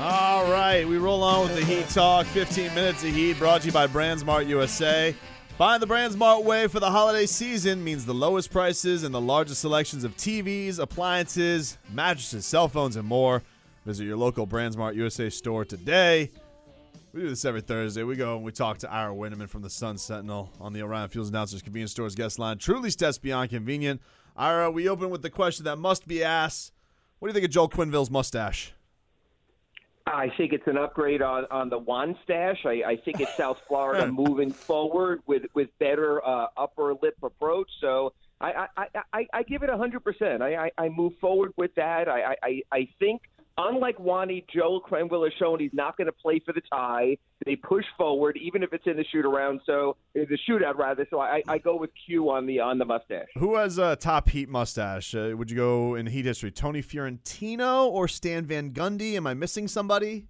All right, we roll on with the Heat Talk. 15 minutes of Heat brought to you by BrandSmart USA. Find the BrandSmart way for the holiday season means the lowest prices and the largest selections of TVs, appliances, mattresses, cell phones, and more. Visit your local BrandSmart USA store today. We do this every Thursday. We go and we talk to Ira Winderman from the Sun Sentinel on the Orion Fuels Announcers Convenience Stores guest line. Truly steps beyond convenient. Ira, we open with the question that must be asked. What do you think of Joel Quenneville's mustache? I think it's an upgrade on, on the one stash. I, I think it's South Florida moving forward with with better uh, upper lip approach. So I I, I, I give it hundred percent. I, I I move forward with that. I I, I think unlike Wani, Joel Quenneville has shown he's not going to play for the tie. They push forward, even if it's in the shoot around. So the shootout rather. So I, I go with Q on the on the mustache. Who has a top Heat mustache? Uh, would you go in Heat history? Tony Fiorentino or Stan Van Gundy? Am I missing somebody?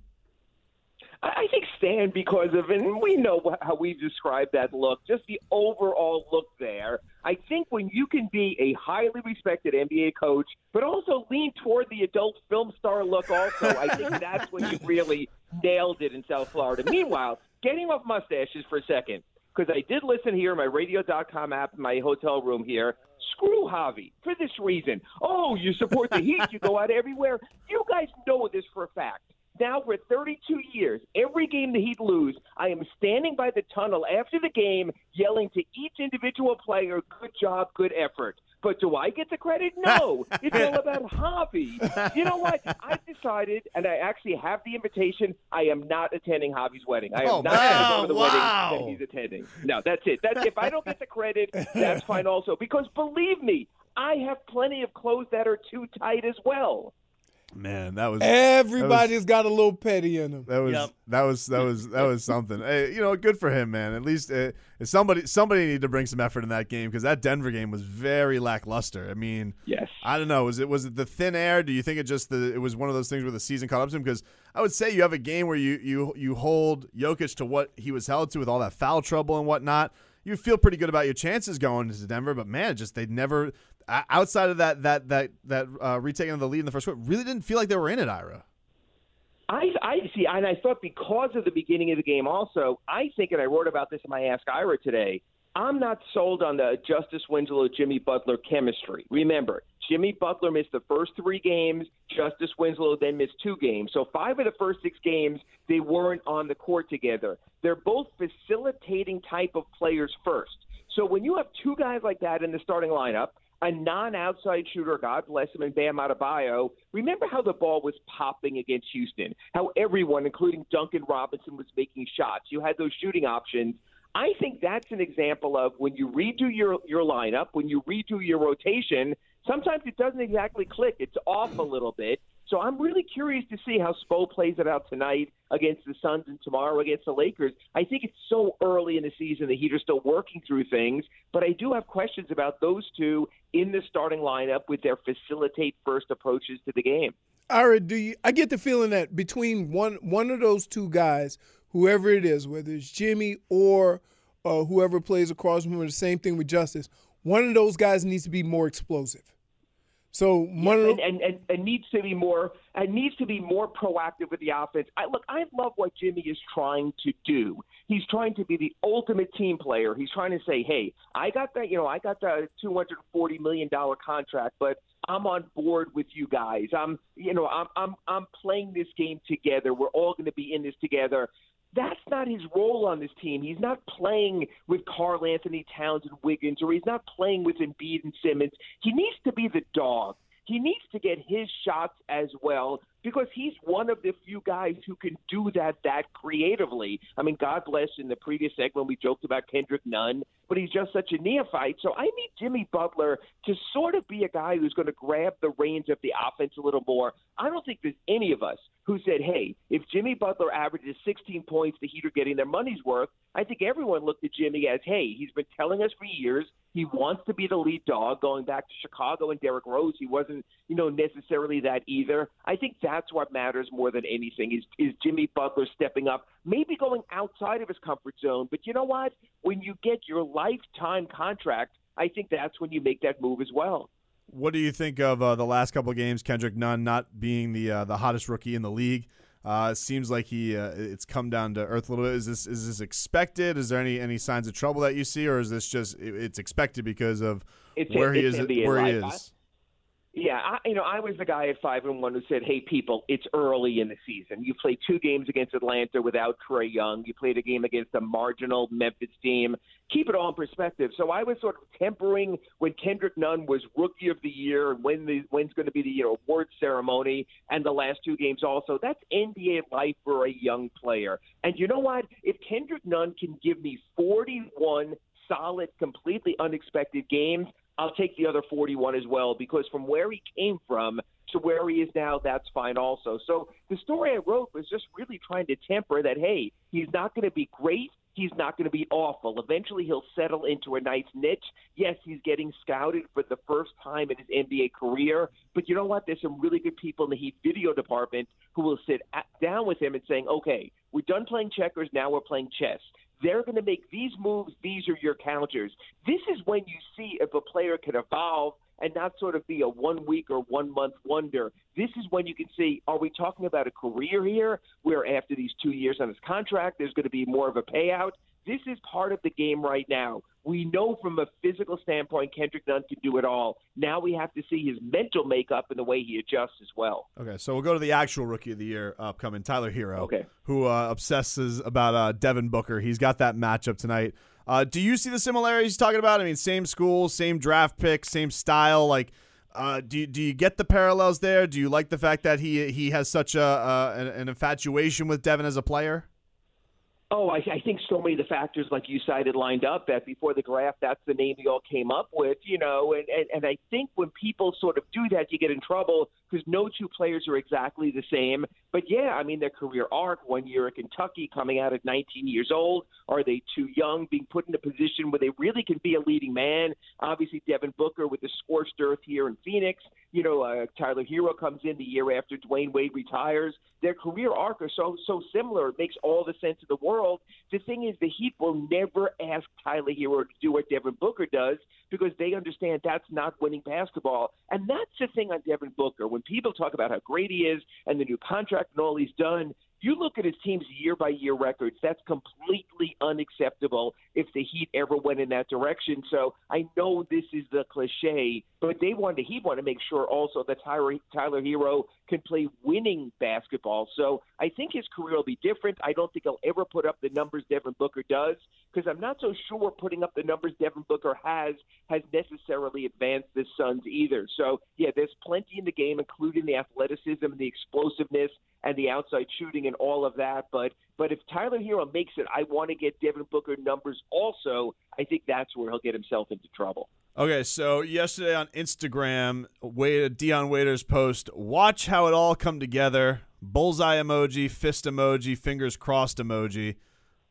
I think Stan because of, and we know how we've described that look, just the overall look there. I think when you can be a highly respected NBA coach, but also lean toward the adult film star look, also, I think that's when you really nailed it in South Florida. Meanwhile, getting off mustaches for a second, because I did listen here, my radio.com app, in my hotel room here. Screw Javi for this reason. Oh, you support the Heat, you go out everywhere. You guys know this for a fact now for 32 years, every game the Heat lose, I am standing by the tunnel after the game yelling to each individual player, good job, good effort. But do I get the credit? No. It's all about Javi. You know what? I've decided, and I actually have the invitation, I am not attending Javi's wedding. I am Oh, not man. going to the Wow. wedding that he's attending. No, that's it. That's if I don't get the credit, that's fine also. Because believe me, I have plenty of clothes that are too tight as well. Man, that was Everybody's got a little petty in them. That was Yep. that was that was that was something. Hey, you know, good for him, man. At least uh, somebody somebody needed to bring some effort in that game because that Denver game was very lackluster. I mean, Yes. I don't know. Was it was it the thin air? Do you think it just the it was one of those things where the season caught up to him? Because I would say you have a game where you you you hold Jokic to what he was held to with all that foul trouble and whatnot. You feel pretty good about your chances going into Denver, but man, just they never o- outside of that that that that uh, retaking of the lead in the first quarter really didn't feel like they were in it. Ira. I, I see, and I thought because of the beginning of the game, also, I think, and I wrote about this in my Ask Ira today. I'm not sold on the Justice Winslow Jimmy Butler chemistry. Remember, Jimmy Butler missed the first three games. Justice Winslow then missed two games. So five of the first six games they weren't on the court together. They're both facilitating type of players first. So when you have two guys like that in the starting lineup, a non-outside shooter, God bless him, and Bam Adebayo. Remember how the ball was popping against Houston? How everyone, including Duncan Robinson, was making shots. You had those shooting options. I think that's an example of when you redo your your lineup, when you redo your rotation. Sometimes it doesn't exactly click. It's off a little bit. So I'm really curious to see how Spo plays it out tonight against the Suns and tomorrow against the Lakers. I think it's so early in the season. The Heat are still working through things, but I do have questions about those two in the starting lineup with their facilitate first approaches to the game. Ira, do you? I get the feeling that between one one of those two guys, whoever it is, whether it's Jimmy or uh, whoever plays across from him, the same thing with Justice. One of those guys needs to be more explosive. So one of and, and, and, and needs to be more and needs to be more proactive with the offense. I look, I love what Jimmy is trying to do. He's trying to be the ultimate team player. He's trying to say, "Hey, I got that, you know, I got the two hundred forty million dollar contract, but I'm on board with you guys. I'm, you know, I'm I'm I'm playing this game together. We're all going to be in this together." That's not his role on this team. He's not playing with Karl-Anthony Towns and Wiggins, or he's not playing with Embiid and Simmons. He needs to be the dog. He needs to get his shots as well because he's one of the few guys who can do that that creatively. I mean, God bless. In the previous segment, we joked about Kendrick Nunn, but he's just such a neophyte. So I need Jimmy Butler to sort of be a guy who's going to grab the reins of the offense a little more. I don't think there's any of us who said, hey, if Jimmy Butler averages 16 points, the Heat are getting their money's worth. I think everyone looked at Jimmy as, hey, he's been telling us for years he wants to be the lead dog. Going back to Chicago and Derrick Rose, he wasn't, you know, necessarily that either. I think that's what matters more than anything is is Jimmy Butler stepping up, maybe going outside of his comfort zone. But you know what? When you get your lifetime contract, I think that's when you make that move as well. What do you think of uh, the last couple of games? Kendrick Nunn not being the uh, the hottest rookie in the league. Uh, seems like he uh, it's come down to earth a little bit. Is this is this expected? Is there any any signs of trouble that you see, or is this just it's expected because of it's where he is NBA where he is? Yeah, I, you know, I was the guy at five and one who said, "Hey, people, it's early in the season. You played two games against Atlanta without Trae Young. You played a game against a marginal Memphis team. Keep it all in perspective." So I was sort of tempering when Kendrick Nunn was Rookie of the Year and when the when's going to be the you know award ceremony and the last two games also. That's NBA life for a young player. And you know what? If Kendrick Nunn can give me forty-one solid, completely unexpected games. I'll take the other 41 as well because from where he came from to where he is now, that's fine also. So the story I wrote was just really trying to temper that, hey, he's not going to be great. He's not going to be awful. Eventually, he'll settle into a nice niche. Yes, he's getting scouted for the first time in his NBA career. But you know what? There's some really good people in the Heat video department who will sit at, down with him and saying, okay, we're done playing checkers. Now we're playing chess. They're going to make these moves. These are your counters. This is when you see if a player can evolve and not sort of be a one week or one month wonder. This is when you can see are we talking about a career here where after these two years on his contract, there's going to be more of a payout? This is part of the game right now. We know from a physical standpoint, Kendrick Nunn can do it all. Now we have to see his mental makeup and the way he adjusts as well. Okay, so we'll go to the actual rookie of the year upcoming, Tyler Herro, okay. who uh, obsesses about uh, Devin Booker. He's got that matchup tonight. Uh, do you see the similarities he's talking about? I mean, same school, same draft pick, same style. Like, uh, do you, do you get the parallels there? Do you like the fact that he he has such a uh, an, an infatuation with Devin as a player? Oh, I, I think so many of the factors, like you cited, lined up that before the draft, that's the name we all came up with, you know. And, and, and I think when people sort of do that, you get in trouble because no two players are exactly the same. But yeah, I mean, their career arc one year at Kentucky, coming out at 19 years old. Are they too young, being put in a position where they really can be a leading man? Obviously, Devin Booker with the scorched earth here in Phoenix. You know, uh, Tyler Herro comes in the year after Dwyane Wade retires. Their career arc are so so similar. It makes all the sense in the world. The thing is, the Heat will never ask Tyler Herro to do what Devin Booker does because they understand that's not winning basketball. And that's the thing on Devin Booker. When people talk about how great he is and the new contract and all he's done, you look at his team's year by year records, that's completely unacceptable if the Heat ever went in that direction. So I know this is the cliche, but they want to he want to make sure also that Tyler, Tyler Herro can play winning basketball. So I think his career will be different. I don't think he'll ever put up the numbers Devin Booker does because I'm not so sure putting up the numbers Devin Booker has has necessarily advanced the Suns either. So yeah, there's plenty in the game, including the athleticism the explosiveness and the outside shooting and all of that. But but if Tyler Herro makes it, I want to get Devin Booker numbers also. I think that's where he'll get himself into trouble. Okay, so yesterday on Instagram, Wade, Dion Waiters post, watch how it all come together. Bullseye emoji, fist emoji, fingers crossed emoji.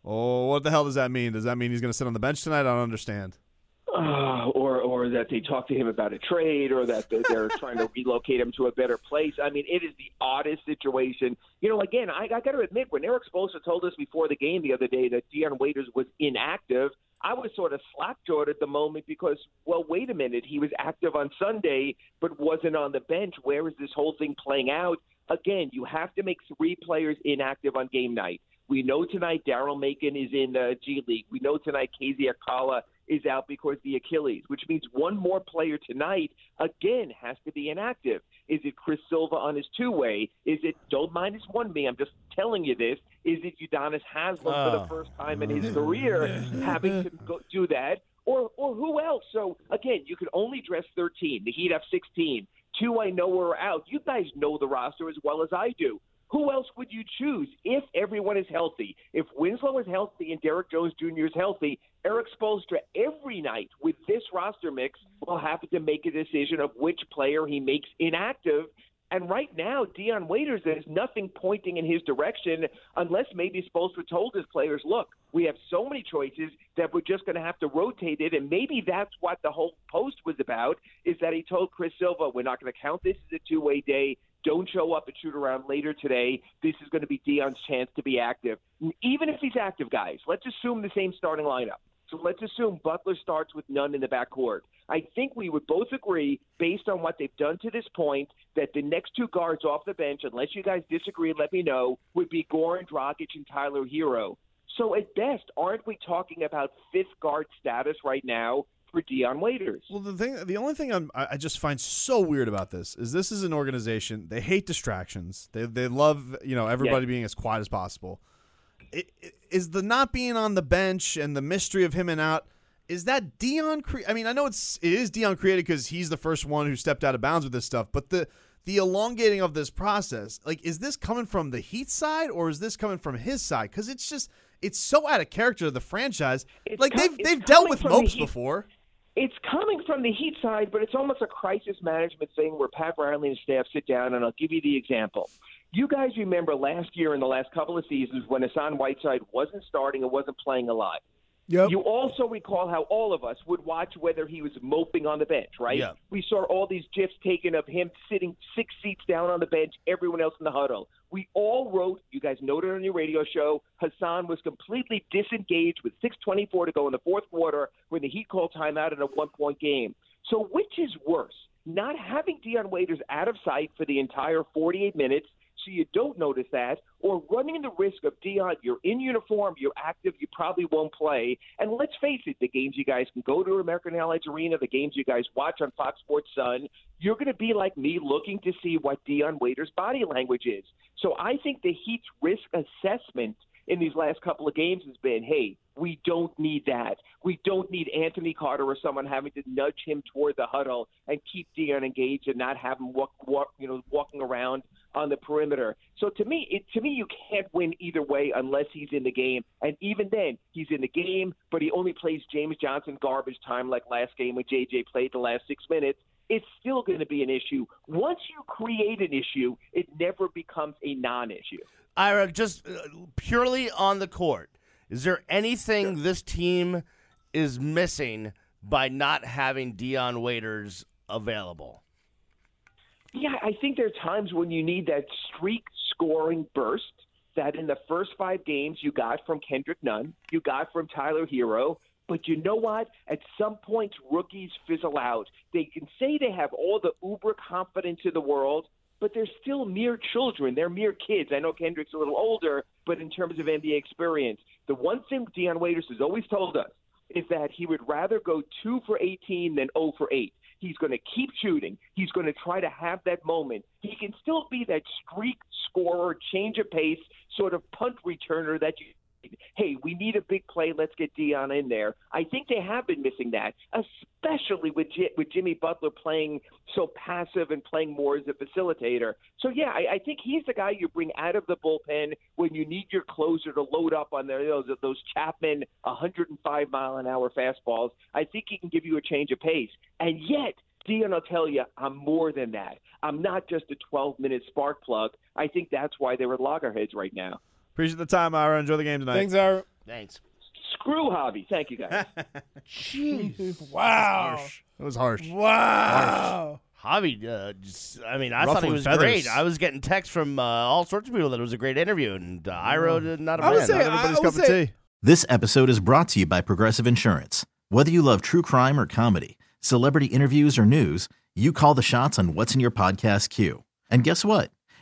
Oh, what the hell does that mean? Does that mean he's going to sit on the bench tonight? I don't understand. Uh, or that they talk to him about a trade, or that they're trying to relocate him to a better place. I mean, it is the oddest situation. You know, again, I, I got to admit, when Erik Spoelstra told us before the game the other day that Dion Waiters was inactive, I was sort of slack-jawed at the moment because, well, wait a minute, he was active on Sunday but wasn't on the bench. Where is this whole thing playing out? Again, you have to make three players inactive on game night. We know tonight Daryl Macon is in uh, G League. We know tonight KZ Okpala is out because the Achilles, which means one more player tonight again has to be inactive. Is it Chris Silva on his two way? Is it don't minus one me? I'm just telling you this. Is it Udonis Haslem oh. for the ah. first time in his mm-hmm. career mm-hmm. having to go do that? Or or who else? So again, you can only dress 13. The Heat have 16. Two I know are out. You guys know the roster as well as I do Who else would you choose if everyone is healthy? If Winslow is healthy and Derrick Jones Jr. is healthy, Erik Spoelstra every night with this roster mix will have to make a decision of which player he makes inactive and right now, Dion Waiters, there's nothing pointing in his direction unless maybe Spoelstra told his players, look, we have so many choices that we're just going to have to rotate it. And maybe that's what the whole post was about, is that he told Chris Silva, we're not going to count this as a two-way day. Don't show up and shoot around later today. This is going to be Dion's chance to be active. Even if he's active, guys, let's assume the same starting lineup. So let's assume Butler starts with Nunn in the backcourt. I think we would both agree, based on what they've done to this point, that the next two guards off the bench, unless you guys disagree, let me know, would be Goran Dragic and Tyler Herro. So at best, aren't we talking about fifth guard status right now for Dion Waiters? Well, the thing, the only thing I'm, I just find so weird about this is this is an organization they hate distractions. They they love you know everybody being as quiet as possible. It, it, is the not being on the bench and the mystery of him and out is that Dion? Cre- I mean, I know it's it is Dion created because he's the first one who stepped out of bounds with this stuff, but the the elongating of this process, like, is this coming from the Heat side or is this coming from his side? Because it's just it's so out of character of the franchise. It's like com- they've they've dealt with the mopes Heat. before. It's coming from the Heat side, but it's almost a crisis management thing where Pat Riley and his staff sit down, and I'll give you the example. You guys remember last year and the last couple of seasons when Hassan Whiteside wasn't starting and wasn't playing a lot. Yep. You also recall how all of us would watch whether he was moping on the bench, right? Yeah. We saw all these gifs taken of him sitting six seats down on the bench, everyone else in the huddle. We all wrote, you guys noted on your radio show, Hassan was completely disengaged with 6.24 to go in the fourth quarter when the Heat called timeout in a one point game. So, which is worse? Not having Dion Waiters out of sight for the entire 48 minutes so you don't notice that, or running the risk of Dion, you're in uniform, you're active, you probably won't play. And let's face it, the games you guys can go to American Airlines Arena, the games you guys watch on Fox Sports Sun, you're going to be like me looking to see what Dion Waiters' body language is. So I think the Heat's risk assessment in these last couple of games has been, hey, we don't need that. We don't need Anthony Carter or someone having to nudge him toward the huddle and keep Dion engaged and not have him walk, walk you know, walking around on the perimeter. So to me, it, to me, you can't win either way unless he's in the game. And even then, he's in the game, but he only plays James Johnson garbage time like last game when JJ played the last six minutes. It's still going to be an issue. Once you create an issue, it never becomes a non-issue. Ira, just uh, purely on the court, is there anything this team is missing by not having Dion Waiters available? Yeah, I think there are times when you need that streak scoring burst that in the first five games you got from Kendrick Nunn, you got from Tyler Herro. But you know what? At some point, rookies fizzle out. They can say they have all the uber confidence in the world, but they're still mere children. They're mere kids. I know Kendrick's a little older, but in terms of NBA experience, the one thing Dion Waiters has always told us is that he would rather go two for 18 than 0 for 8. He's going to keep shooting. He's going to try to have that moment. He can still be that streak scorer, change of pace, sort of punt returner that you. Hey, we need a big play. Let's get Dion in there. I think they have been missing that, especially with J- with Jimmy Butler playing so passive and playing more as a facilitator. So yeah, I, I think he's the guy you bring out of the bullpen when you need your closer to load up on their, those those Chapman 105 mile an hour fastballs. I think he can give you a change of pace, and yet. Dion I'll tell you, I'm more than that. I'm not just a 12 minute spark plug. I think that's why they're at loggerheads right now. Appreciate the time, Ira. Enjoy the game tonight. Thanks, Ira. Thanks. Screw Javi. Thank you, guys. Jeez. Wow. Harsh. It was harsh. Wow. Javi, uh, just, I mean, I thought he was feathers. great. I was getting texts from uh, all sorts of people that it was a great interview, and uh, Ira did not a I would fan. say- Not everybody's I would cup of say- tea. This episode is brought to you by Progressive Insurance. Whether you love true crime or comedy, celebrity interviews or news, you call the shots on what's in your podcast queue. And guess what?